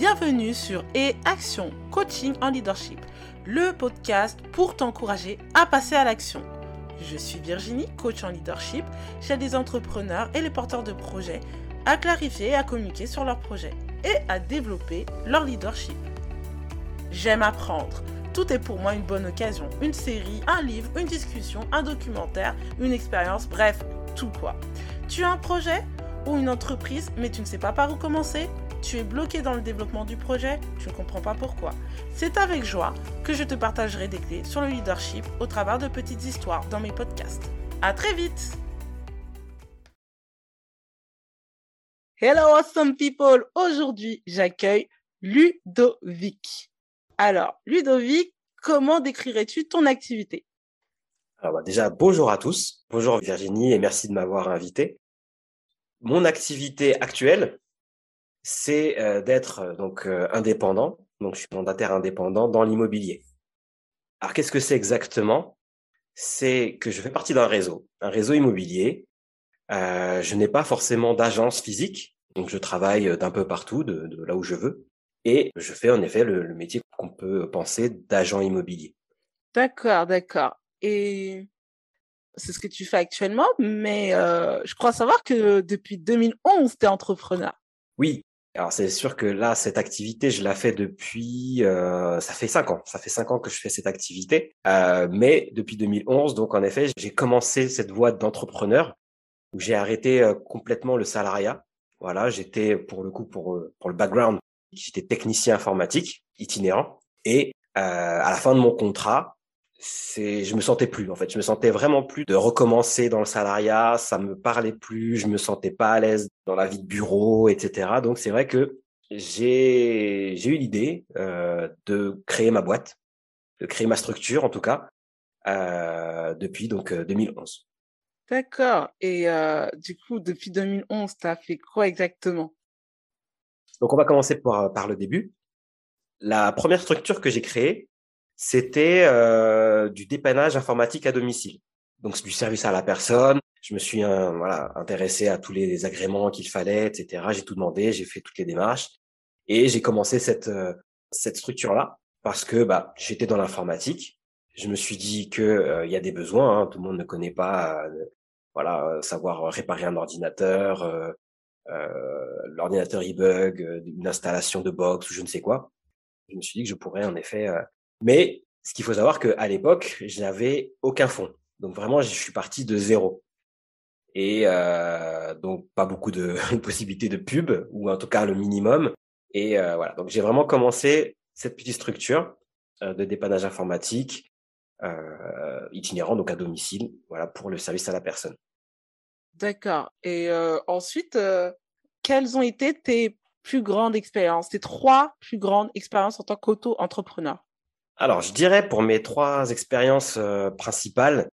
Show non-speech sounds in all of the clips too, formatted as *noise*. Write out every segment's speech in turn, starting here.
Bienvenue sur Et Action Coaching en Leadership, le podcast pour t'encourager à passer à l'action. Je suis Virginie, coach en leadership. J'aide les entrepreneurs et les porteurs de projets à clarifier et à communiquer sur leurs projets et à développer leur leadership. J'aime apprendre. Tout est pour moi une bonne occasion. Une série, un livre, une discussion, un documentaire, une expérience, bref, tout quoi. Tu as un projet ou une entreprise mais tu ne sais pas par où commencer? Tu es bloqué dans le développement du projet, tu ne comprends pas pourquoi. C'est avec joie que je te partagerai des clés sur le leadership au travers de petites histoires dans mes podcasts. À très vite! Hello awesome people! Aujourd'hui, j'accueille Ludovic. Alors, Ludovic, comment décrirais-tu ton activité? Alors bah, déjà, bonjour à tous. Bonjour Virginie et merci de m'avoir invité. Mon activité actuelle, c'est euh, d'être euh, donc euh, indépendant. Donc, je suis mandataire indépendant dans l'immobilier. Alors, qu'est-ce que c'est exactement? C'est que je fais partie d'un réseau, un réseau immobilier. je n'ai pas forcément d'agence physique, donc je travaille d'un peu partout, de, là où je veux, et je fais en effet le, métier qu'on peut penser d'agent immobilier. D'accord, d'accord. Et c'est ce que tu fais actuellement, mais je crois savoir que depuis 2011, tu es entrepreneur. Oui, alors c'est sûr que là, cette activité, je la fais depuis, euh, ça fait cinq ans. Ça fait cinq ans que je fais cette activité, euh, mais depuis 2011. Donc en effet, j'ai commencé cette voie d'entrepreneur où j'ai arrêté euh, complètement le salariat. Voilà, j'étais pour le coup pour euh, pour le background, j'étais technicien informatique itinérant et euh, à la fin de mon contrat, c'est je me sentais plus en fait. Je me sentais vraiment plus de recommencer dans le salariat ça me parlait plus je me sentais pas à l'aise dans la vie de bureau etc donc c'est vrai que j'ai j'ai eu l'idée euh, de créer ma boîte de créer ma structure en tout cas euh, depuis donc 2011 euh, d'accord. Et euh, du coup depuis 2011 tu as fait quoi exactement? Donc on va commencer par par le début. La première structure que j'ai créée c'était euh, du dépannage informatique à domicile. Donc du service à la personne. Je me suis euh, voilà intéressé à tous les agréments qu'il fallait, etc. J'ai tout demandé, j'ai fait toutes les démarches et j'ai commencé cette euh, cette structure là parce que bah j'étais dans l'informatique. Je me suis dit que il y a des besoins. Hein, tout le monde ne connaît pas voilà savoir réparer un ordinateur. l'ordinateur il bug, une installation de box ou je ne sais quoi. Je me suis dit que je pourrais en effet mais ce qu'il faut savoir qu'à l'époque, je n'avais aucun fonds. Donc vraiment, je suis parti de zéro. Et euh, donc pas beaucoup *laughs* de possibilités de pub, ou en tout cas le minimum. Et euh, voilà, donc j'ai vraiment commencé cette petite structure euh, de dépannage informatique itinérant, donc à domicile, voilà, pour le service à la personne. D'accord. Et ensuite, quelles ont été tes plus grandes expériences, tes trois plus grandes expériences en tant qu'auto-entrepreneur? Alors, je dirais pour mes trois expériences euh, principales,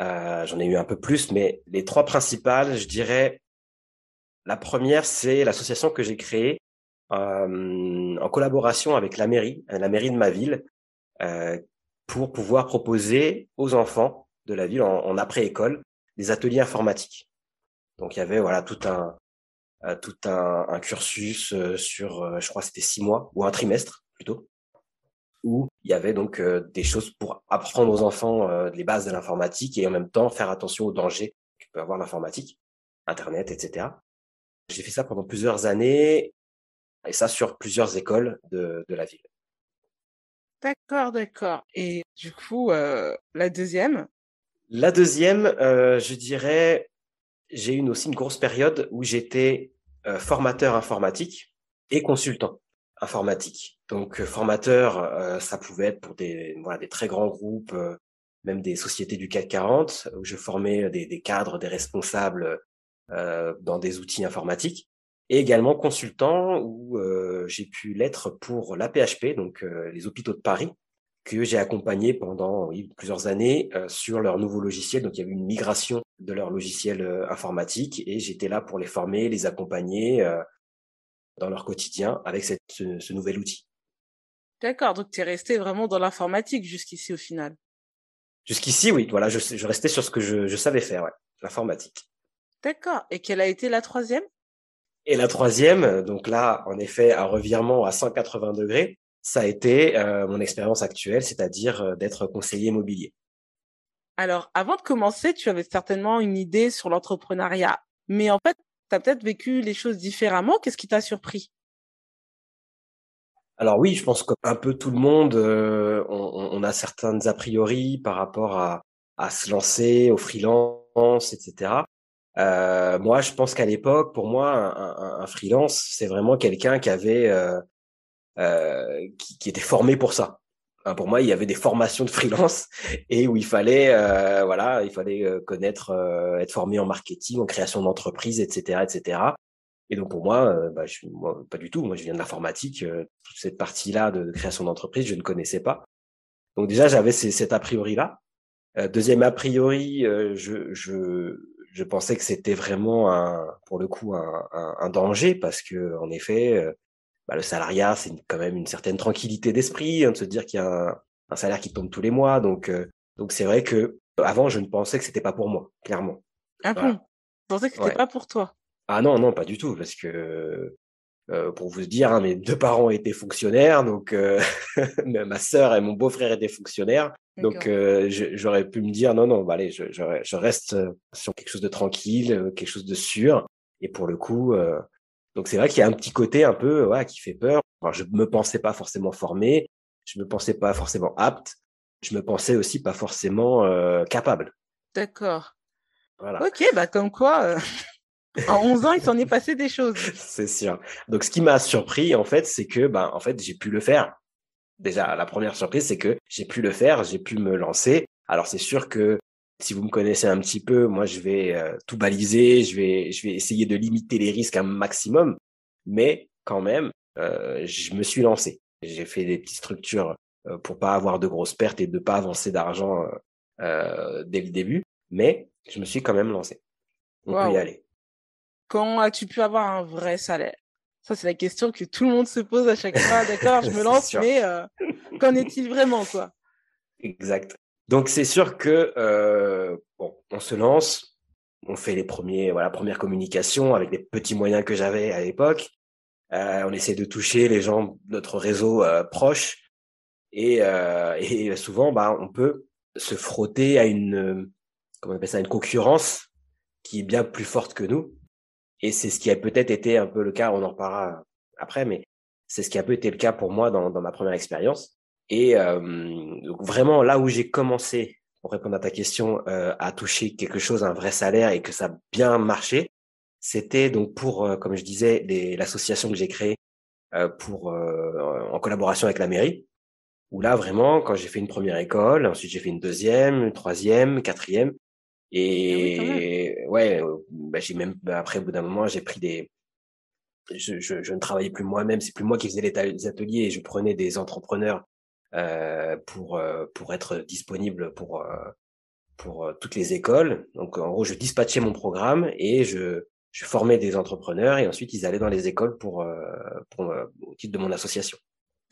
euh, j'en ai eu un peu plus, mais les trois principales, je dirais, la première, c'est l'association que j'ai créée euh, en collaboration avec la mairie, la mairie de ma ville, pour pouvoir proposer aux enfants de la ville en, après-école des ateliers informatiques. Donc, il y avait voilà tout un tout un cursus sur, je crois, c'était six mois ou un trimestre plutôt où il y avait donc euh, des choses pour apprendre aux enfants euh, les bases de l'informatique et en même temps faire attention aux dangers que peut avoir l'informatique, Internet, etc. J'ai fait ça pendant plusieurs années et ça sur plusieurs écoles de, de la ville. D'accord, d'accord. Et du coup, euh, la deuxième? La deuxième, je dirais, j'ai eu aussi une grosse période où j'étais formateur informatique et consultant informatique. Donc euh, formateur, euh, ça pouvait être pour des voilà des très grands groupes, euh, même des sociétés du CAC 40, où je formais des, des cadres, des responsables dans des outils informatiques, et également consultant où j'ai pu l'être pour l'APHP, donc les hôpitaux de Paris, que j'ai accompagné pendant plusieurs années sur leur nouveau logiciel. Donc il y avait une migration de leur logiciel informatique et j'étais là pour les former, les accompagner dans leur quotidien avec cette, ce, nouvel outil. D'accord, donc tu es resté vraiment dans l'informatique jusqu'ici au final. Jusqu'ici, oui, voilà, je, je restais sur ce que je, je savais faire, ouais, l'informatique. D'accord. Et quelle a été la troisième? Et la troisième, donc là, en effet, un revirement à 180 degrés, ça a été euh, mon expérience actuelle, c'est-à-dire euh, d'être conseiller immobilier. Alors, avant de commencer, tu avais certainement une idée sur l'entrepreneuriat, mais en fait, peut-être vécu les choses différemment. Qu'est-ce qui t'a surpris? Alors oui, je pense qu'un peu tout le monde, euh, on, a certains a priori par rapport à, se lancer, au freelance, etc. Euh, moi, je pense qu'à l'époque, pour moi, un, freelance, c'est vraiment quelqu'un qui avait, euh, qui, était formé pour ça. Pour moi, il y avait des formations de freelance et où il fallait, euh, voilà, il fallait euh, connaître, être formé en marketing, en création d'entreprise, etc., etc. Et donc pour moi, bah, je suis, moi, pas du tout. Moi, je viens de l'informatique. toute cette partie-là de, création d'entreprise, je ne connaissais pas. Donc déjà, j'avais cet a priori là. deuxième a priori, je, je je pensais que c'était vraiment un, pour le coup un, un, un, danger parce que en effet, euh, bah, le salariat c'est quand même une certaine tranquillité d'esprit, hein, de se dire qu'il y a un, un, salaire qui tombe tous les mois. Donc euh, donc c'est vrai que avant je ne pensais que c'était pas pour moi, clairement. Ah bon? Je pensais que c'était pas pour toi. Ah non non pas du tout parce que euh, pour vous dire, hein, mes deux parents étaient fonctionnaires, donc euh, *laughs* ma sœur et mon beau-frère étaient fonctionnaires. Donc euh, j'aurais pu me dire non non, bah, allez, je, je, je, reste sur quelque chose de tranquille, quelque chose de sûr. Et pour le coup, donc c'est vrai qu'il y a un petit côté un peu ouais, qui fait peur. Enfin, je me pensais pas forcément formé, je me pensais pas forcément apte, je me pensais aussi pas forcément capable. D'accord. Voilà. Ok, bah comme quoi. *laughs* En 11 ans, il s'en est passé des choses. *laughs* c'est sûr. Donc, ce qui m'a surpris, en fait, c'est que, ben, en fait, j'ai pu le faire. Déjà, la première surprise, c'est que j'ai pu le faire, j'ai pu me lancer. Alors, c'est sûr que si vous me connaissez un petit peu, moi, je vais euh, tout baliser, je vais, je vais essayer de limiter les risques un maximum. Mais quand même, euh, je me suis lancé. J'ai fait des petites structures euh, pour pas avoir de grosses pertes et de pas avancer d'argent euh, dès le début. Mais je me suis quand même lancé. On peut y aller. Quand as-tu pu avoir un vrai salaire? Ça, c'est la question que tout le monde se pose à chaque fois. D'accord, je *laughs* me lance, mais qu'en est-il vraiment, quoi? Exact. Donc, c'est sûr que euh, bon, on se lance, on fait les premiers, voilà, premières communications avec les petits moyens que j'avais à l'époque. Euh, on essaie de toucher les gens notre réseau euh, proche et, euh, et souvent, bah, on peut se frotter à une, comment on appelle ça, une concurrence qui est bien plus forte que nous et c'est ce qui a peut-être été un peu le cas, on en reparlera après, mais c'est ce qui a peu été le cas pour moi dans, dans ma première expérience. Et euh, donc vraiment, là où j'ai commencé, pour répondre à ta question, euh, à toucher quelque chose, un vrai salaire et que ça a bien marché, c'était donc pour, euh, comme je disais, l'association que j'ai créée euh, pour en collaboration avec la mairie. Où là, vraiment, quand j'ai fait une première école, ensuite j'ai fait une deuxième, une troisième, quatrième, ah et ouais, bah, j'ai même bah, après au bout d'un moment, j'ai pris des je, je, je, ne travaillais plus moi-même, c'est plus moi qui faisais les ateliers et je prenais des entrepreneurs pour euh, pour être disponible pour euh, pour toutes les écoles. Donc en gros, je dispatchais mon programme et je je formais des entrepreneurs et ensuite ils allaient dans les écoles pour pour au titre de mon association.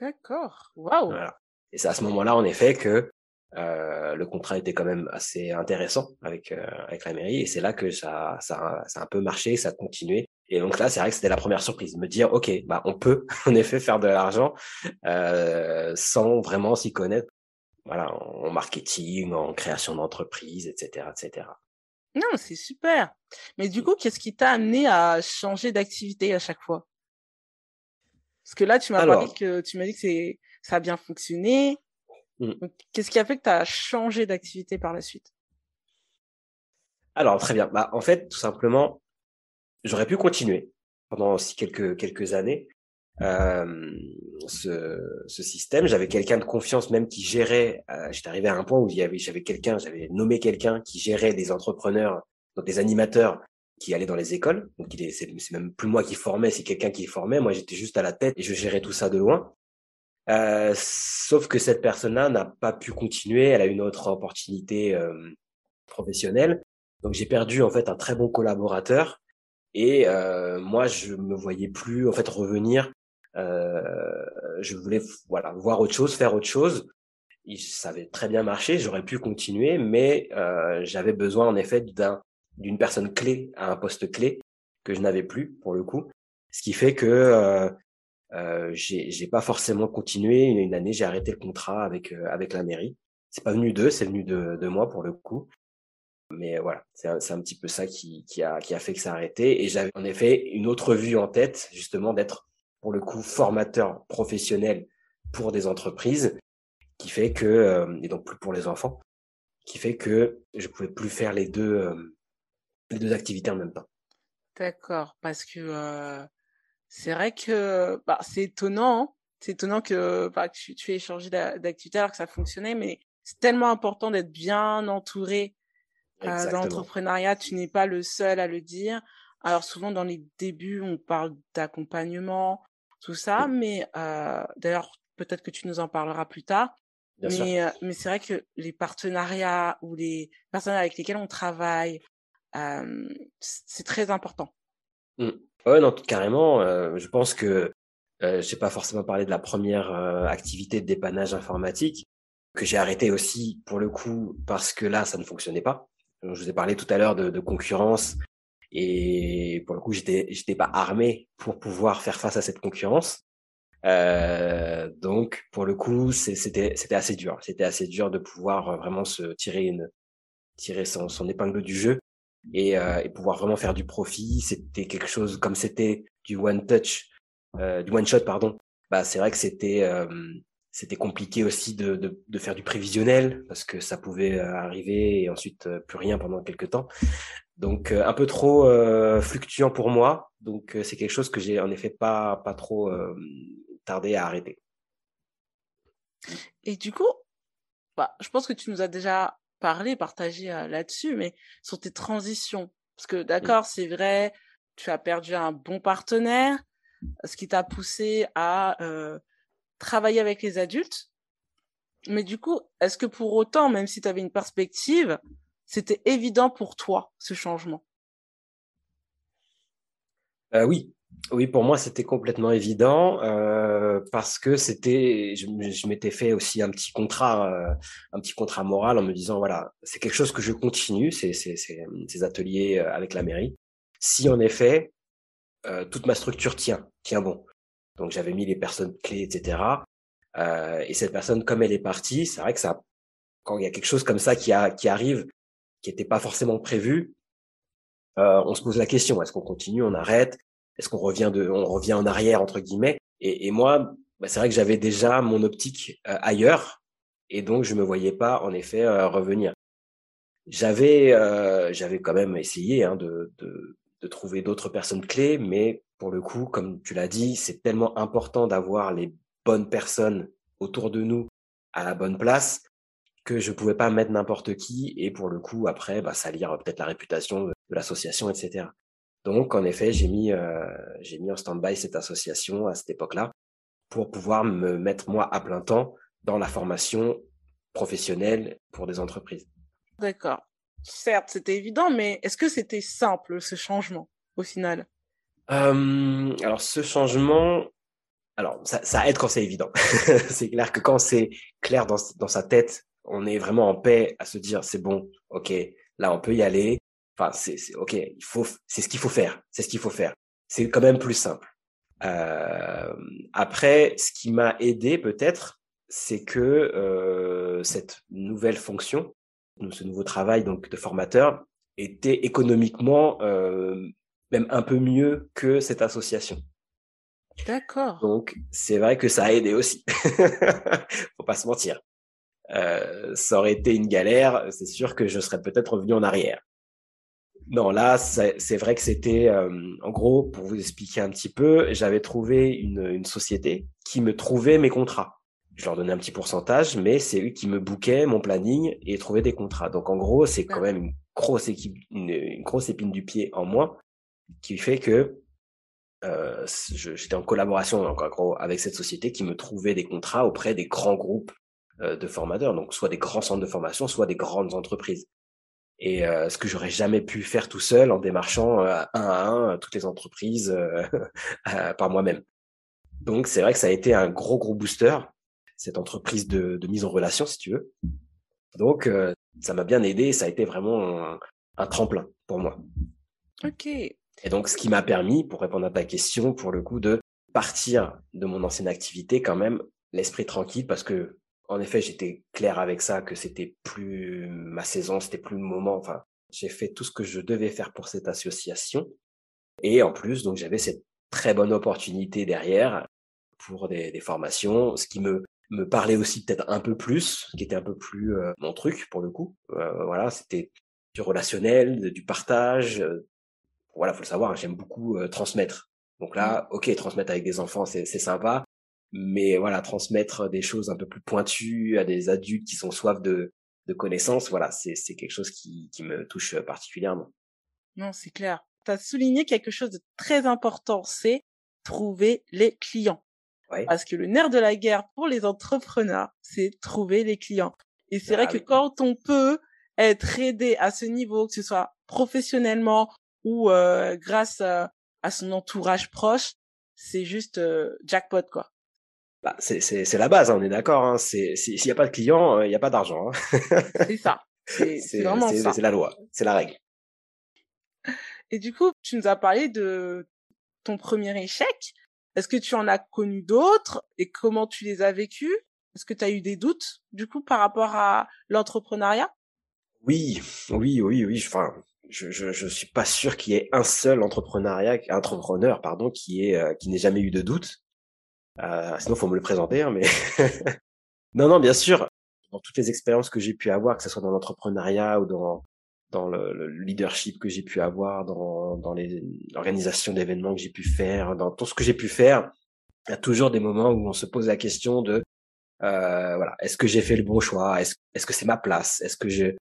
D'accord. Waouh. Voilà. Et c'est à ce moment-là en effet que euh, le contrat était quand même assez intéressant avec euh, avec la mairie et c'est là que ça ça ça a un peu marché, ça a continué. Et donc là, c'est vrai que c'était la première surprise, me dire ok, bah on peut *laughs* en effet faire de l'argent euh, sans vraiment s'y connaître, voilà, en marketing, en création d'entreprise, etc., etc. Non, c'est super. Mais du coup, qu'est-ce qui t'a amené à changer d'activité à chaque fois? Parce que là, tu m'as parlé que tu m'as dit que c'est ça a bien fonctionné, Mmh. Qu'est-ce qui a fait que tu as changé d'activité par la suite? Alors, très bien. Bah, en fait, tout simplement, j'aurais pu continuer pendant aussi quelques, quelques années euh, ce, ce système. J'avais quelqu'un de confiance même qui gérait. Euh, J'étais arrivé à un point où j'avais quelqu'un, j'avais nommé quelqu'un qui gérait des entrepreneurs, donc des animateurs qui allaient dans les écoles. Donc, c'est même plus moi qui formais, c'est quelqu'un qui formait. Moi, j'étais juste à la tête et je gérais tout ça de loin. Euh, sauf que cette personne-là n'a pas pu continuer, elle a une autre opportunité euh, professionnelle. Donc j'ai perdu en fait un très bon collaborateur et euh, moi je me voyais plus en fait revenir. Euh, je voulais voilà voir autre chose, faire autre chose. Et ça avait très bien marché, j'aurais pu continuer, mais euh, j'avais besoin en effet d'un d'une personne clé à un poste clé que je n'avais plus pour le coup. Ce qui fait que euh, euh, j'ai pas forcément continué. Une, année, j'ai arrêté le contrat avec euh, avec la mairie. C'est pas venu d'eux, c'est venu de, de moi pour le coup. Mais voilà, c'est un, un, petit peu ça qui, qui, a, qui a fait que ça a arrêté. Et j'avais en effet une autre vue en tête, justement, d'être pour le coup formateur professionnel pour des entreprises, qui fait que, euh, et donc plus pour les enfants, qui fait que je pouvais plus faire les deux, euh, les deux activités en même temps. D'accord, parce que euh, c'est vrai que bah, c'est étonnant, hein. c'est étonnant que, bah, tu, tu aies changé d'activité alors que ça fonctionnait, mais c'est tellement important d'être bien entouré euh, dans l'entrepreneuriat. Tu n'es pas le seul à le dire. Alors souvent dans les débuts, on parle d'accompagnement, tout ça, mais euh, d'ailleurs peut-être que tu nous en parleras plus tard. mais euh, mais c'est vrai que les partenariats ou les personnes avec lesquelles on travaille, euh, c'est très important. Mmh. Ouais, non, carrément. Euh, je pense que euh, j'ai pas forcément parlé de la première euh, activité de dépannage informatique que j'ai arrêté aussi pour le coup parce que là ça ne fonctionnait pas. Je vous ai parlé tout à l'heure de, de, concurrence et pour le coup j'étais j'étais pas armé pour pouvoir faire face à cette concurrence. Euh, donc pour le coup c'était c'était assez dur. C'était assez dur de pouvoir vraiment se tirer une tirer son, son épingle du jeu et, euh, et, pouvoir vraiment faire du profit. C'était quelque chose comme c'était du one touch, euh, du one shot pardon. Bah c'est vrai que c'était euh, c'était compliqué aussi de, de, de, faire du prévisionnel parce que ça pouvait euh, arriver et ensuite euh, plus rien pendant quelques temps. Donc un peu trop fluctuant pour moi. Donc c'est quelque chose que j'ai en effet pas pas trop tardé à arrêter. Et du coup, bah, je pense que tu nous as déjà parler, partager euh, là-dessus, mais sur tes transitions. Parce que d'accord, c'est vrai, tu as perdu un bon partenaire, ce qui t'a poussé à euh, travailler avec les adultes. Mais du coup, est-ce que pour autant, même si tu avais une perspective, c'était évident pour toi ce changement? Euh, Oui, oui, pour moi, c'était complètement évident euh, parce que c'était, je, m'étais fait aussi un petit contrat, euh, un petit contrat moral en me disant voilà, c'est quelque chose que je continue, ces, ateliers avec la mairie. Si en effet toute ma structure tient, tient bon. Donc j'avais mis les personnes clés, etc. Euh, et cette personne, comme elle est partie, c'est vrai que ça, quand il y a quelque chose comme ça qui, a, qui arrive, qui n'était pas forcément prévu, euh, on se pose la question est-ce qu'on continue, on arrête est-ce qu'on revient de, on revient en arrière entre guillemets? Et, et moi, bah, c'est vrai que j'avais déjà mon optique euh, ailleurs et donc je me voyais pas en effet euh, revenir. J'avais, euh, j'avais quand même essayé hein, de, de, de, trouver d'autres personnes clés, mais pour le coup, comme tu l'as dit, c'est tellement important d'avoir les bonnes personnes autour de nous à la bonne place que je pouvais pas mettre n'importe qui et pour le coup après bah, salir peut-être la réputation de l'association etc donc, en effet, j'ai mis, euh, j'ai mis en stand-by cette association à cette époque-là pour pouvoir me mettre moi à plein temps dans la formation professionnelle pour des entreprises. D'accord. Certes, c'était évident, mais est-ce que c'était simple ce changement au final? Euh, Alors, ce changement, alors ça, ça aide quand c'est évident. *laughs* c'est clair que quand c'est clair dans, dans sa tête, on est vraiment en paix à se dire c'est bon, ok, là on peut y aller, Enfin, c'est, ok, il faut, c'est ce qu'il faut faire. C'est ce qu'il faut faire. C'est quand même plus simple. Euh, après, ce qui m'a aidé peut-être, c'est que euh, cette nouvelle fonction, ce nouveau travail donc de formateur, était économiquement euh, même un peu mieux que cette association. D'accord. Donc c'est vrai que ça a aidé aussi. *laughs* Faut pas se mentir. Euh, ça aurait été une galère, c'est sûr que je serais peut-être revenu en arrière. Non, là, c'est vrai que c'était, euh, en gros, pour vous expliquer un petit peu, j'avais trouvé une, une, société qui me trouvait mes contrats. Je leur donnais un petit pourcentage, mais c'est eux qui me bouquaient mon planning et trouvaient des contrats. Donc, en gros, c'est quand même une grosse équipe, une, grosse épine du pied en moins, qui fait que euh, j'étais en collaboration, en gros, avec cette société qui me trouvait des contrats auprès des grands groupes euh, de formateurs, donc soit des grands centres de formation, soit des grandes entreprises et euh, ce que j'aurais jamais pu faire tout seul en démarchant un à un toutes les entreprises *laughs* par moi-même. Donc c'est vrai que ça a été un gros gros booster cette entreprise de, de mise en relation si tu veux. Donc ça m'a bien aidé, ça a été vraiment un, un, tremplin pour moi. Ok, Et donc, ce qui m'a permis, pour répondre à ta question, pour le coup, de partir de mon ancienne activité quand même, l'esprit tranquille, parce que, en effet, j'étais clair avec ça, que c'était plus ma saison, c'était plus le moment. Enfin, j'ai fait tout ce que je devais faire pour cette association. Et en plus, donc, j'avais cette très bonne opportunité derrière pour des, des formations, ce qui me me parlait aussi peut-être un peu plus, qui était un peu plus euh, mon truc pour le coup. Euh, voilà, c'était du relationnel, du partage. Euh, voilà, faut le savoir, j'aime beaucoup transmettre. Donc là, mmh. ok, transmettre avec des enfants, c'est sympa, mais voilà, transmettre des choses un peu plus pointues à des adultes qui sont soif de, de connaissances, voilà, c'est quelque chose qui, qui me touche particulièrement. Non, c'est clair. Tu as souligné quelque chose de très important, c'est trouver les clients. Parce que le nerf de la guerre pour les entrepreneurs, c'est trouver les clients. Et c'est vrai ah que quand on peut être aidé à ce niveau, que ce soit professionnellement ou euh, grâce à, son entourage proche, c'est juste euh, jackpot quoi. Bah, c'est c'est la base, hein, on est d'accord. Hein. C'est s'il n'y a pas de clients, euh, il n'y a pas d'argent. Hein. c'est ça. C'est *laughs* vraiment ça. C'est la loi, c'est la règle. Et du coup, tu nous as parlé de ton premier échec. Est-ce que tu en as connu d'autres et comment tu les as vécus? Est-ce que tu as eu des doutes du coup par rapport à l'entrepreneuriat? Oui, oui, oui, oui. Enfin, je, je, je suis pas sûr qu'il y ait un seul entrepreneuriat, entrepreneur, pardon, qui est euh, qui n'ait jamais eu de doute. Euh, sinon, faut me le présenter, hein, mais *laughs* non, non, bien sûr. Dans toutes les expériences que j'ai pu avoir, que ce soit dans l'entrepreneuriat ou dans dans le, leadership que j'ai pu avoir, dans, dans l'organisation d'événements que j'ai pu faire, dans tout ce que j'ai pu faire, il y a toujours des moments où on se pose la question de euh, voilà, est-ce que j'ai fait le bon choix? Est-ce est-ce que c'est ma place? Est-ce que je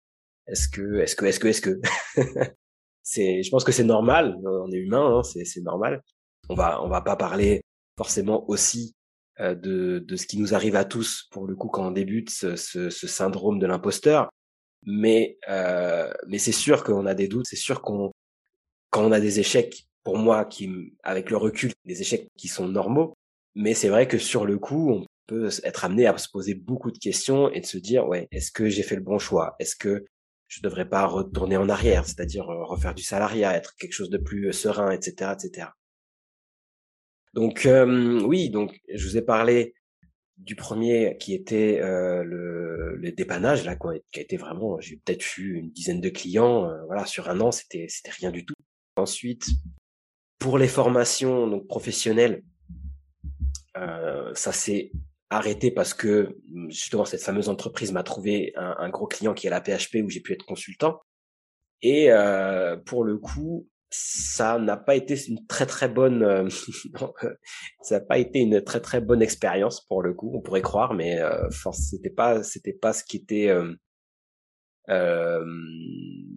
est-ce que est-ce que est-ce que est-ce que? *laughs* C'est je pense que c'est normal, on est humain, hein, c'est normal. On va on va pas parler forcément aussi euh, de de ce qui nous arrive à tous pour le coup quand on débute ce, ce, ce syndrome de l'imposteur. Mais euh, mais c'est sûr qu'on a des doutes, c'est sûr qu'on quand on a des échecs, pour moi, qui avec le recul, des échecs qui sont normaux, mais c'est vrai que sur le coup, on peut être amené à se poser beaucoup de questions et de se dire ouais, est-ce que j'ai fait le bon choix? Est-ce que je devrais pas retourner en arrière, c'est-à-dire euh, refaire du salariat, être quelque chose de plus euh, serein, etc., etc. Donc euh, oui, donc je vous ai parlé du premier qui était euh, le, le, dépannage là quoi, qui a été vraiment j'ai peut-être eu une dizaine de clients euh, voilà sur un an c'était c'était rien du tout ensuite pour les formations donc professionnelles euh, ça s'est arrêté parce que justement cette fameuse entreprise m'a trouvé un, gros client qui est la PHP où j'ai pu être consultant. Et euh, pour le coup ça n'a pas été une très très bonne euh, *laughs* ça n'a pas été une très très bonne expérience pour le coup on pourrait croire mais euh, c'était pas c'était pas ce qui était euh, euh,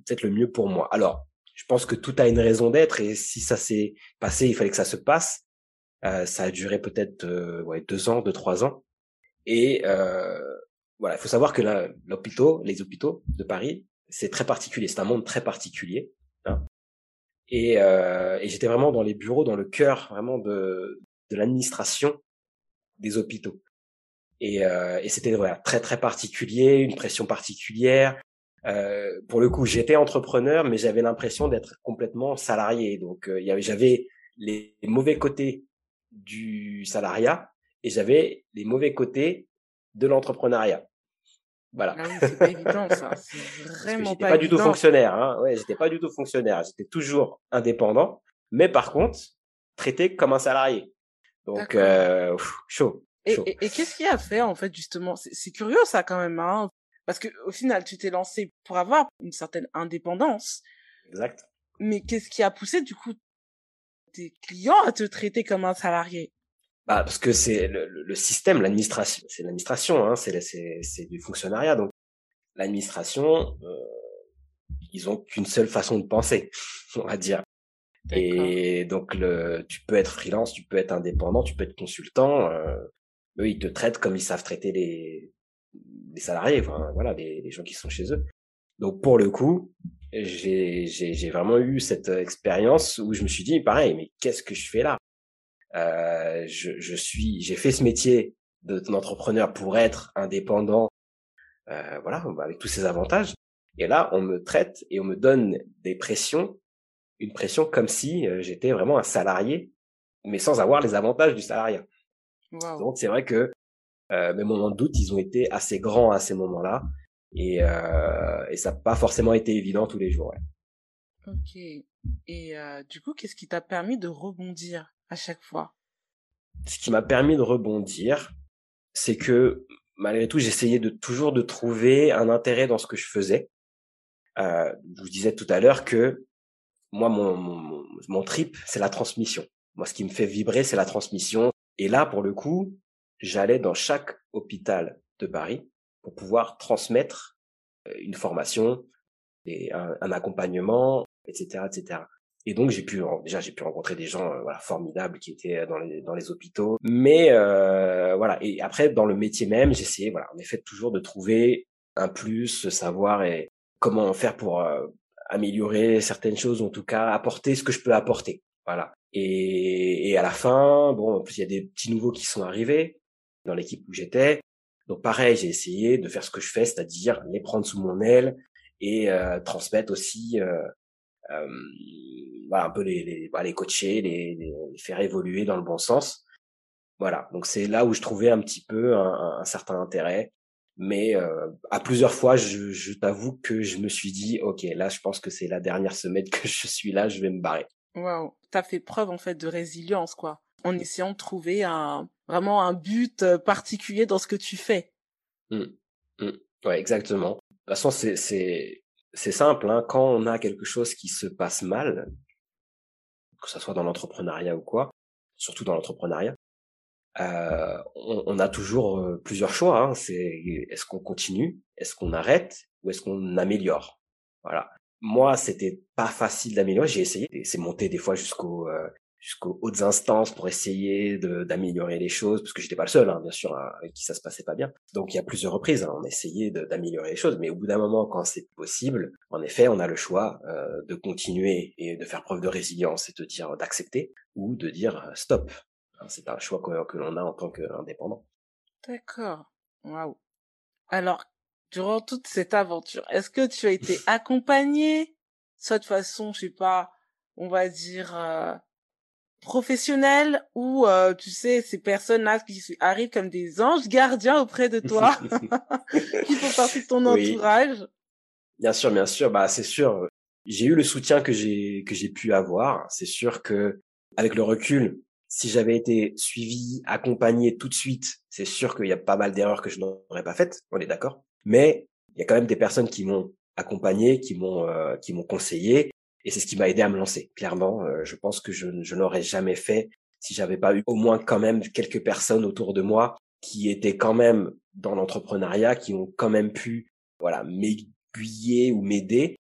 peut-être le mieux pour moi. Alors je pense que tout a une raison d'être et si ça s'est passé il fallait que ça se passe euh, ça a duré peut-être ouais deux ans deux trois ans et voilà il faut savoir que l'hôpital les hôpitaux de Paris c'est très particulier c'est un monde très particulier hein. Et, euh, et j'étais vraiment dans les bureaux, dans le cœur vraiment de, de l'administration des hôpitaux. Et, euh, et c'était voilà, très très particulier, une pression particulière. Euh, pour le coup, j'étais entrepreneur, mais j'avais l'impression d'être complètement salarié. Donc, euh, j'avais les mauvais côtés du salariat et j'avais les mauvais côtés de l'entrepreneuriat. Voilà. Ah c'est pas évident ça. *laughs* C'est vraiment j'étais pas, du tout fonctionnaire. Hein. Ouais, j'étais pas du tout fonctionnaire. J'étais toujours indépendant, mais par contre traité comme un salarié. Donc euh, chaud. Et, et, qu'est-ce qui a fait en fait justement? C'est curieux ça quand même, hein parce que au final tu t'es lancé pour avoir une certaine indépendance. Exact. Mais qu'est-ce qui a poussé du coup tes clients à te traiter comme un salarié? Bah, parce que c'est le, le, système, l'administration, c'est l'administration, hein, c'est c'est du fonctionnariat. Donc l'administration, euh, ils ont qu'une seule façon de penser, *laughs* on va dire. Et donc le, tu peux être freelance, tu peux être indépendant, tu peux être consultant. Euh, eux, ils te traitent comme ils savent traiter les, les salariés, enfin, voilà, les, les gens qui sont chez eux. Donc pour le coup, j'ai j'ai vraiment eu cette expérience où je me suis dit pareil, mais qu'est-ce que je fais là? Euh, je, je, suis, j'ai fait ce métier d'entrepreneur pour être indépendant, euh, voilà, avec tous ces avantages. Et là, on me traite et on me donne des pressions, une pression comme si j'étais vraiment un salarié, mais sans avoir les avantages du salariat. Donc c'est vrai que mes moments de doute, ils ont été assez grands à ces moments-là, et, et ça n'a pas forcément été évident tous les jours. Ouais. Ok. Et du coup, qu'est-ce qui t'a permis de rebondir? À chaque fois Ce qui m'a permis de rebondir, c'est que malgré tout, j'essayais de toujours de trouver un intérêt dans ce que je faisais. Euh, je vous disais tout à l'heure que moi, mon, trip, c'est la transmission. Moi, ce qui me fait vibrer, c'est la transmission. Et là, pour le coup, j'allais dans chaque hôpital de Paris pour pouvoir transmettre euh, une formation, un, un accompagnement, etc., etc. Et donc j'ai pu déjà j'ai pu rencontrer des gens euh, voilà formidables qui étaient dans les dans les hôpitaux. Mais euh, voilà et après dans le métier même j'essayais voilà en effet toujours de trouver un plus, savoir et comment faire pour euh, améliorer certaines choses, en tout cas apporter ce que je peux apporter. Voilà. Et, et à la fin, bon, en plus il y a des petits nouveaux qui sont arrivés dans l'équipe où j'étais. Donc pareil, j'ai essayé de faire ce que je fais, c'est-à-dire les prendre sous mon aile et euh, transmettre aussi euh, euh, voilà, un peu les, les, bah, les coacher, les, les, faire évoluer dans le bon sens. Voilà, donc c'est là où je trouvais un petit peu un, un certain intérêt. Mais euh, à plusieurs fois, je, je t'avoue que je me suis dit, ok, là, je pense que c'est la dernière semaine que je suis là, je vais me barrer. Waouh, t'as fait preuve en fait de résilience, quoi, en essayant de trouver un vraiment un but euh, particulier dans ce que tu fais. Mmh. Mmh. Ouais, exactement. De toute façon, c'est c'est simple, hein, quand on a quelque chose qui se passe mal, que ce soit dans l'entrepreneuriat ou quoi, surtout dans l'entrepreneuriat, euh, on, on, a toujours euh, plusieurs choix. Hein. C'est est-ce qu'on continue, est-ce qu'on arrête ou est-ce qu'on améliore? Voilà. Moi, c'était pas facile d'améliorer. J'ai essayé. C'est monté des fois jusqu'au euh, jusqu'aux hautes instances pour essayer d'améliorer les choses, parce que j'étais pas le seul, hein, bien sûr, hein, avec qui ça se passait pas bien. Donc il y a plusieurs reprises, hein, on a essayé d'améliorer les choses, mais au bout d'un moment, quand c'est possible, en effet, on a le choix euh, de continuer et de faire preuve de résilience et de dire d'accepter, ou de dire euh, stop. C'est un choix que, que l'on a en tant qu'indépendant. D'accord. Waouh. Alors, durant toute cette aventure, est-ce que tu as été *laughs* accompagné, soit de façon, je sais pas, on va dire euh, professionnel ou euh, tu sais ces personnes-là qui arrivent comme des anges gardiens auprès de toi *laughs* *laughs* qui font partie de ton entourage? Bien sûr, bien sûr, bah c'est sûr. J'ai eu le soutien que j'ai que j'ai pu avoir. C'est sûr que avec le recul, si j'avais été suivi, accompagné tout de suite, c'est sûr qu'il y a pas mal d'erreurs que je n'aurais pas faites. On est d'accord. Mais il y a quand même des personnes qui m'ont accompagné, qui m'ont euh, qui m'ont conseillé et c'est ce qui m'a aidé à me lancer. Clairement, euh, je pense que je, je n'aurais jamais fait si j'avais pas eu au moins quand même quelques personnes autour de moi qui étaient quand même dans l'entrepreneuriat, qui ont quand même pu voilà m'aiguiller ou m'aider,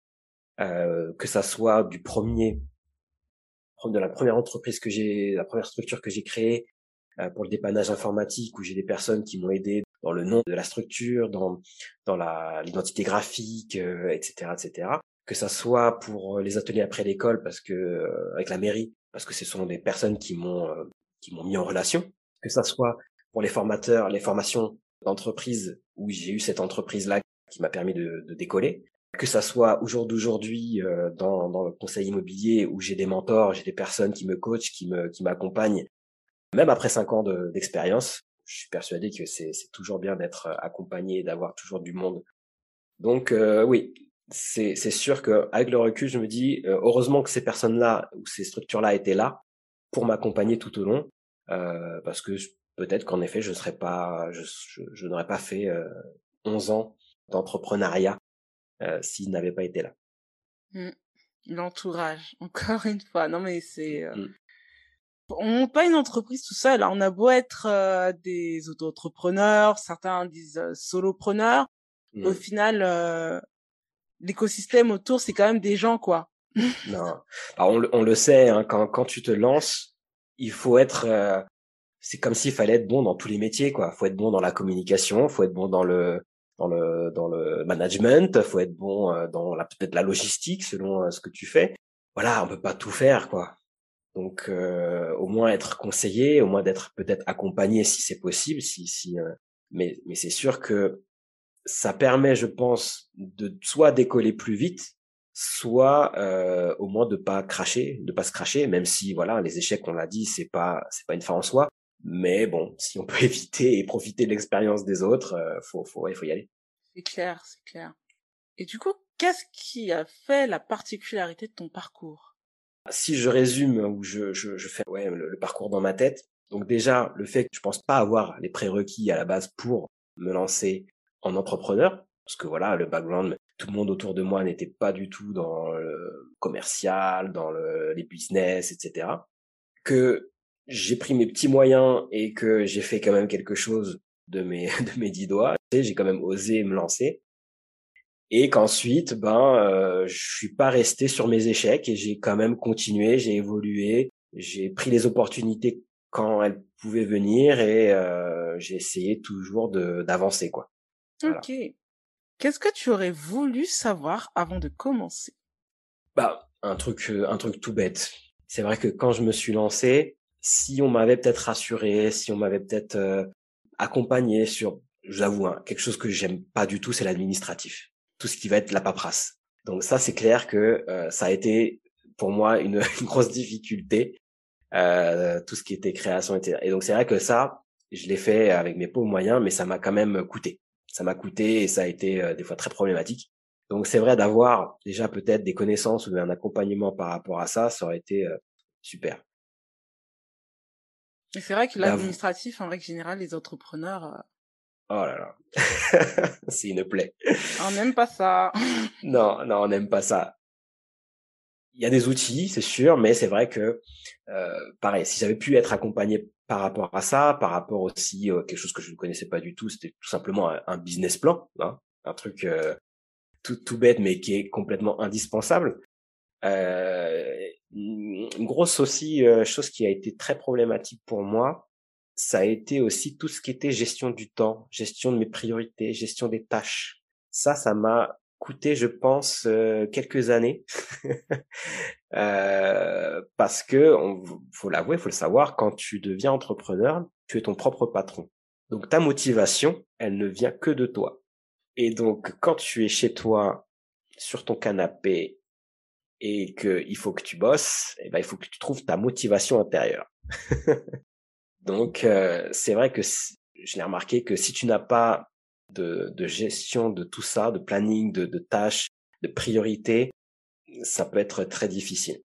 euh, que ça soit du premier de la première entreprise que j'ai, la première structure que j'ai créée euh, pour le dépannage informatique, où j'ai des personnes qui m'ont aidé dans le nom de la structure, dans dans la l'identité graphique, etc., euh, etc que ça soit pour euh, les ateliers après l'école parce que euh, avec la mairie parce que ce sont des personnes qui m'ont euh, qui m'ont mis en relation. Que ça soit pour les formateurs les formations d'entreprise où j'ai eu cette entreprise là qui m'a permis de, de, décoller. Que ça soit au jour d'aujourd'hui dans, dans le conseil immobilier où j'ai des mentors j'ai des personnes qui me coachent qui me qui m'accompagnent. Même après cinq ans d'expérience je suis persuadé que c'est toujours bien d'être accompagné d'avoir toujours du monde. Donc oui c'est c'est sûr que avec le recul, je me dis euh, heureusement que ces personnes-là ou ces structures-là étaient là pour m'accompagner tout au long, euh, parce que peut-être qu'en effet je ne serais pas, je, je, n'aurais pas fait euh, 11 ans d'entrepreneuriat euh, s'ils n'avaient pas été là. Mmh. L'entourage, encore une fois. Non mais c'est euh, mmh. on monte pas une entreprise tout seul. Hein. On a beau être euh, des auto-entrepreneurs, certains disent solopreneurs. Au mmh. final, l'écosystème autour, c'est quand même des gens, quoi. *laughs* non, on, on, le sait, hein, quand, quand tu te lances, il faut être, euh, c'est comme s'il fallait être bon dans tous les métiers, quoi. Faut être bon dans la communication, faut être bon dans le dans le dans le management, faut être bon euh, dans la peut-être la logistique selon euh, ce que tu fais. Voilà, on peut pas tout faire, quoi. Donc au moins être conseillé, au moins d'être peut-être accompagné si c'est possible, si si. mais mais c'est sûr que ça permet, je pense, de soit décoller plus vite, soit euh, au moins de pas cracher, de pas se cracher, même si voilà les échecs, on l'a dit, c'est pas c'est pas une fin en soi. Mais bon, *laughs* si on peut éviter et profiter de l'expérience des autres, euh, faut faut il faut y aller. C'est clair, c'est clair. Et du coup, qu'est-ce qui a fait la particularité de ton parcours? Si je résume ou je, je, je fais ouais, le, parcours dans ma tête, donc déjà le fait que je pense pas avoir les prérequis à la base pour me lancer en entrepreneur, parce que voilà le background, tout le monde autour de moi n'était pas du tout dans le commercial, dans le, les business, etc. Que j'ai pris mes petits moyens et que j'ai fait quand même quelque chose de mes *laughs* de mes dix doigts. J'ai quand même osé me lancer et qu'ensuite, ben, euh, je suis pas resté sur mes échecs et j'ai quand même continué, j'ai évolué, j'ai pris les opportunités quand elles pouvaient venir et euh, j'ai essayé toujours de d'avancer quoi. Ok. Qu'est-ce que tu aurais voulu savoir avant de commencer? Bah, un truc, euh, un truc tout bête. C'est vrai que quand je me suis lancé, si on m'avait peut-être rassuré, si on m'avait peut-être euh, accompagné sur, j'avoue, hein, quelque chose que j'aime pas du tout, c'est l'administratif tout ce qui va être la paperasse. Donc ça, c'est clair que euh, ça a été pour moi une, *laughs* une grosse difficulté, euh, tout ce qui était création, etc. Et donc c'est vrai que ça, je l'ai fait avec mes pauvres moyens, mais ça m'a quand même coûté. Ça m'a coûté et ça a été euh, des fois très problématique. Donc c'est vrai d'avoir déjà peut-être des connaissances ou un accompagnement par rapport à ça, ça aurait été euh, super. Et c'est vrai que l'administratif, en règle générale, les entrepreneurs, Oh là là, *laughs* c'est une plaie. On n'aime pas ça. non, non, on n'aime pas ça. Il y a des outils, c'est sûr, mais c'est vrai que, euh, pareil, si j'avais pu être accompagné par rapport à ça, par rapport aussi à quelque chose que je ne connaissais pas du tout, c'était tout simplement un, business plan, hein, un truc euh, tout, tout bête, mais qui est complètement indispensable. Euh, une grosse aussi euh, chose qui a été très problématique pour moi, ça a été aussi tout ce qui était gestion du temps, gestion de mes priorités, gestion des tâches. Ça, ça m'a coûté, je pense, euh, quelques années, *laughs* euh, parce que on, faut l'avouer, faut le savoir, quand tu deviens entrepreneur, tu es ton propre patron. Donc ta motivation, elle ne vient que de toi. Et donc quand tu es chez toi, sur ton canapé, et qu'il faut que tu bosses, eh ben il faut que tu trouves ta motivation intérieure. *laughs* Donc, euh, c'est vrai que je l'ai remarqué que si tu n'as pas de, de, gestion de tout ça, de planning, de, de tâches, de priorités, ça peut être très difficile.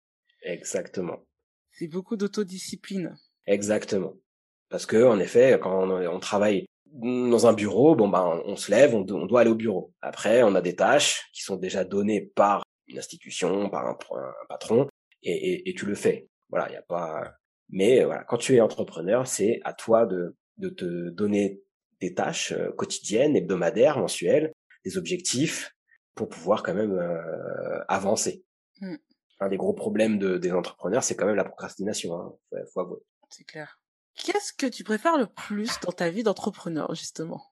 Exactement. C'est beaucoup d'autodiscipline. Exactement. Parce que, en effet, quand on, on travaille dans un bureau, bon ben, on se lève, on, on, doit aller au bureau. Après, on a des tâches qui sont déjà données par une institution, par un, un patron, et, et, et, tu le fais. Voilà, il n'y a pas, mais voilà, quand tu es entrepreneur, c'est à toi de, de te donner des tâches euh, quotidiennes, hebdomadaires, mensuelles, des objectifs pour pouvoir quand même euh, avancer. Mmh. Un des gros problèmes de, des entrepreneurs, c'est quand même la procrastination. Hein, faut, faut avouer. C'est clair. Qu'est-ce que tu préfères le plus dans ta vie d'entrepreneur, justement?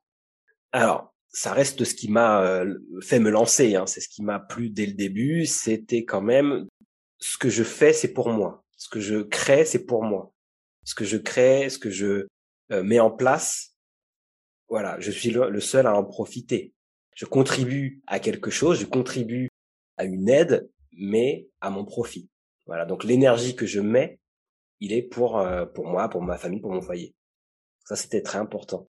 Alors, ça reste ce qui m'a fait me lancer. Hein. C'est ce qui m'a plu dès le début. C'était quand même ce que je fais, c'est pour moi. Ce que je crée, c'est pour moi. Ce que je crée, ce que je euh, mets en place, voilà, je suis le, seul à en profiter. Je contribue à quelque chose, je contribue à une aide, mais à mon profit. Voilà, donc l'énergie que je mets, il est pour euh, pour moi, pour ma famille, pour mon foyer. Ça, c'était très important.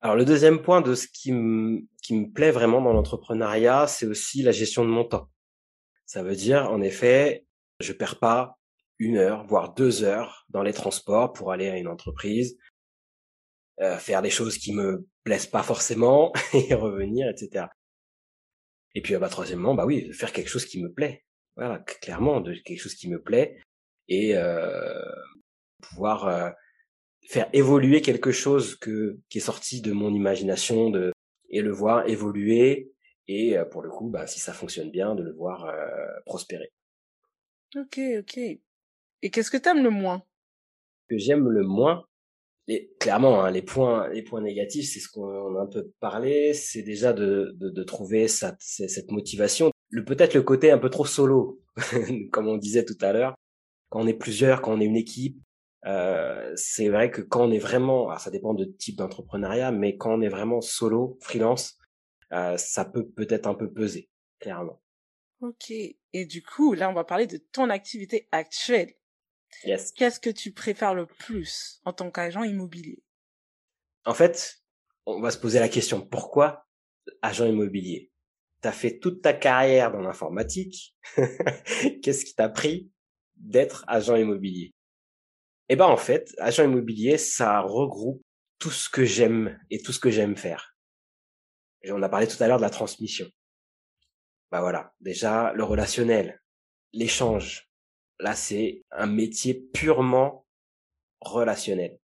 Alors le deuxième point de ce qui me qui me plaît vraiment dans l'entrepreneuriat, c'est aussi la gestion de mon temps. Ça veut dire, en effet, je perds pas une heure, voire deux heures dans les transports pour aller à une entreprise, euh, faire des choses qui me plaisent pas forcément *laughs* et revenir, etc. Et puis, bah, troisièmement, bah oui, faire quelque chose qui me plaît. Voilà, clairement, de quelque chose qui me plaît et euh, pouvoir euh, faire évoluer quelque chose que qui est sorti de mon imagination, de et le voir évoluer et pour le coup, bah, si ça fonctionne bien, de le voir prospérer. Ok, ok. Et qu'est-ce que t'aimes le moins? Que j'aime le moins, les, clairement, hein, les points, les points négatifs, c'est ce qu'on a un peu parlé, c'est déjà de, de, de trouver cette, cette motivation. Le peut-être le côté un peu trop solo, *laughs* comme on disait tout à l'heure. Quand on est plusieurs, quand on est une équipe, euh, c'est vrai que quand on est vraiment, alors ça dépend de type d'entrepreneuriat, mais quand on est vraiment solo, freelance, euh, ça peut peut-être un peu peser, clairement. Ok. Et du coup, là, on va parler de ton activité actuelle. Yes. Qu'est-ce que tu préfères le plus en tant qu'agent immobilier? En fait, on va se poser la question, pourquoi agent immobilier? Tu as fait toute ta carrière dans l'informatique. *laughs* Qu'est-ce qui t'a pris d'être agent immobilier? Eh ben en fait, agent immobilier, ça regroupe tout ce que j'aime et tout ce que j'aime faire. Et on a parlé tout à l'heure de la transmission. Bah voilà, déjà le relationnel, l'échange. Là, c'est un métier purement relationnel.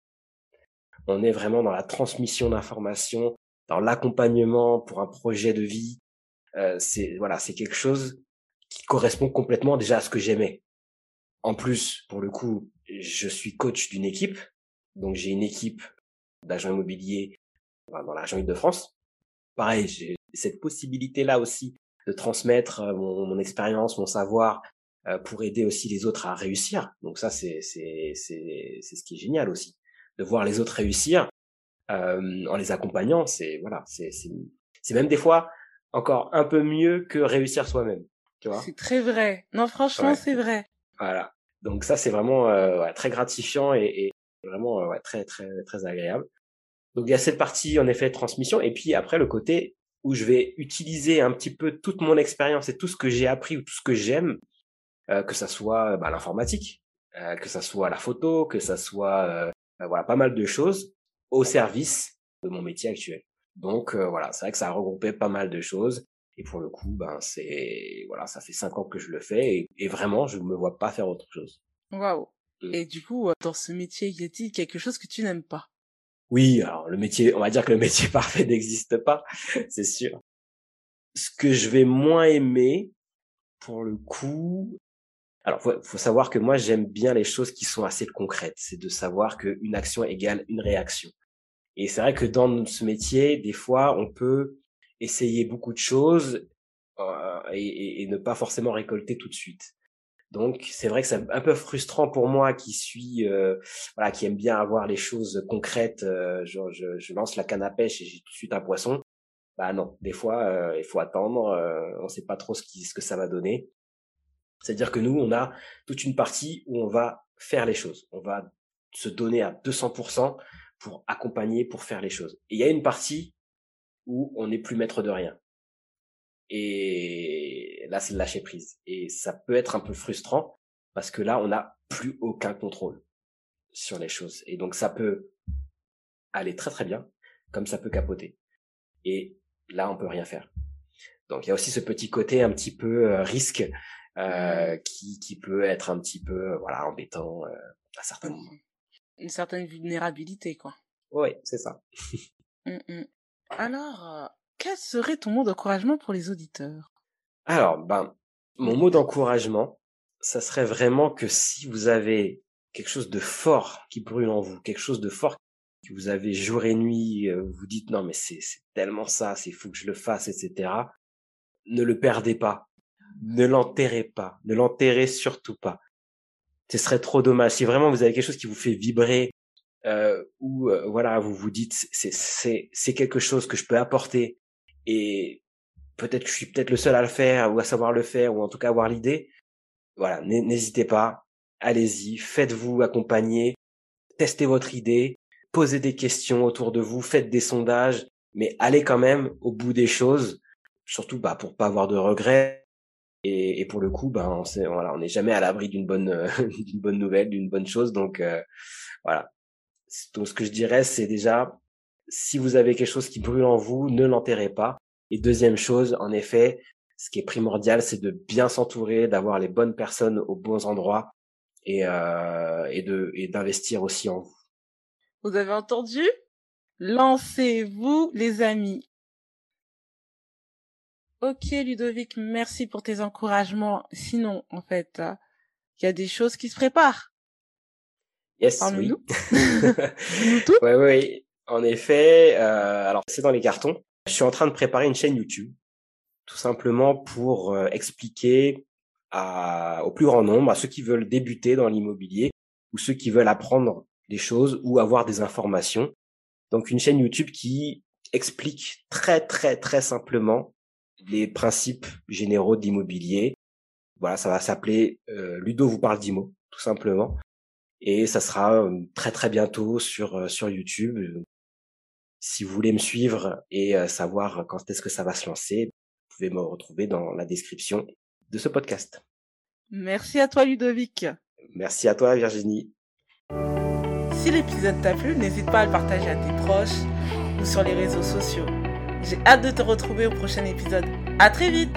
On est vraiment dans la transmission d'informations, dans l'accompagnement pour un projet de vie. Euh, c'est voilà, c'est quelque chose qui correspond complètement déjà à ce que j'aimais. En plus, pour le coup, je suis coach d'une équipe, donc j'ai une équipe d'agents immobiliers dans la région Île-de-France. Pareil, j'ai cette possibilité-là aussi de transmettre euh, mon, expérience, mon savoir pour aider aussi les autres à réussir. Donc ça, c'est c'est c'est c'est ce qui est génial aussi, de voir les autres réussir euh, en les accompagnant. C'est voilà, c'est c'est c'est même des fois encore un peu mieux que réussir soi-même. Tu vois C'est très vrai. Non, franchement, Ouais. c'est vrai. Voilà. Donc ça, c'est vraiment euh, ouais, très gratifiant et, et vraiment euh, ouais, très très très agréable. Donc il y a cette partie en effet transmission et puis après le côté où je vais utiliser un petit peu toute mon expérience et tout ce que j'ai appris ou tout ce que j'aime, euh, que ça soit bah, l'informatique, euh, que ça soit la photo, que ça soit euh, voilà pas mal de choses au service de mon métier actuel. Donc euh, voilà, c'est vrai que ça a regroupé pas mal de choses et pour le coup, ben c'est voilà, ça fait cinq ans que je le fais et, et vraiment je ne me vois pas faire autre chose. Waouh. Mm. Et du coup, dans ce métier, y a-t-il quelque chose que tu n'aimes pas? Oui, alors le métier, on va dire que le *laughs* métier parfait n'existe pas, c'est sûr. Ce que je vais moins aimer, pour le coup, alors faut, faut savoir que moi j'aime bien les choses qui sont assez concrètes. C'est de savoir qu'une action égale une réaction. Et c'est vrai que dans ce métier, des fois, on peut essayer beaucoup de choses euh, et, et- ne pas forcément récolter tout de suite. Donc c'est vrai que c'est un peu frustrant pour moi qui suis euh, voilà qui aime bien avoir les choses concrètes. euh, genre je, je lance la canne à pêche et j'ai tout de suite un poisson. Bah non, des fois euh, il faut attendre. Euh, on sait pas trop ce qui ce que ça va donner. C'est-à-dire que nous on a toute une partie où on va faire les choses. On va se donner à 200% pour accompagner, pour faire les choses. Et il y a une partie où on n'est plus maître de rien. Et là, c'est le lâcher prise. Et ça peut être un peu frustrant parce que là, on n'a plus aucun contrôle sur les choses. Et donc, ça peut aller très très bien, comme ça peut capoter. Et là, on peut rien faire. Donc, il y a aussi ce petit côté un petit peu euh, risque euh, qui, qui peut être un petit peu, euh, voilà, embêtant euh, à certains moments. Une certaine vulnérabilité, quoi. Oui, c'est ça. Mm, mm. Alors, euh, quel serait ton mot d'encouragement pour les auditeurs? Alors, ben, mon mot d'encouragement, ça serait vraiment que si vous avez quelque chose de fort qui brûle en vous, quelque chose de fort que vous avez jour et nuit, vous dites non mais c'est c'est tellement ça, c'est fou que je le fasse, etc. Ne le perdez pas, ne l'enterrez pas, ne l'enterrez surtout pas. Ce serait trop dommage. Si vraiment vous avez quelque chose qui vous fait vibrer, euh, ou euh, voilà, vous vous dites c'est c'est c'est quelque chose que je peux apporter et peut-être que je suis peut-être le seul à le faire ou à savoir le faire ou en tout cas avoir l'idée. Voilà, n'hé- n'hésitez pas, allez-y, faites-vous accompagner, testez votre idée, posez des questions autour de vous, faites des sondages, mais allez quand même au bout des choses, surtout bah pour pas avoir de regrets. Et, et pour le coup, ben on sait, voilà, n'est jamais à l'abri d'une bonne *laughs* d'une bonne nouvelle, d'une bonne chose. Donc euh, voilà. Donc ce que je dirais, c'est déjà si vous avez quelque chose qui brûle en vous, ne l'enterrez pas. Et deuxième chose, en effet, ce qui est primordial, c'est de bien s'entourer, d'avoir les bonnes personnes aux bons endroits et, euh, et de et d'investir aussi en vous. Vous avez entendu? Lancez-vous, les amis. Ok, Ludovic, merci pour tes encouragements. Sinon, en fait, euh, il y a des choses qui se préparent. Yes, oui. *laughs* Tout. Ouais, ouais, ouais. En effet, euh, alors c'est dans les cartons. Je suis en train de préparer une chaîne YouTube, tout simplement pour euh, expliquer à, au plus grand nombre, à ceux qui veulent débuter dans l'immobilier ou ceux qui veulent apprendre des choses ou avoir des informations. Donc une chaîne YouTube qui explique très très très simplement les principes généraux d'immobilier. Voilà, ça va s'appeler euh, Ludo vous parle d'IMO, tout simplement. Et ça sera euh, très très bientôt sur euh, sur YouTube. Si vous voulez me suivre et savoir quand est-ce que ça va se lancer, vous pouvez me retrouver dans la description de ce podcast. Merci à toi Ludovic. Merci à toi Virginie. Si l'épisode t'a plu, n'hésite pas à le partager à tes proches ou sur les réseaux sociaux. J'ai hâte de te retrouver au prochain épisode. À très vite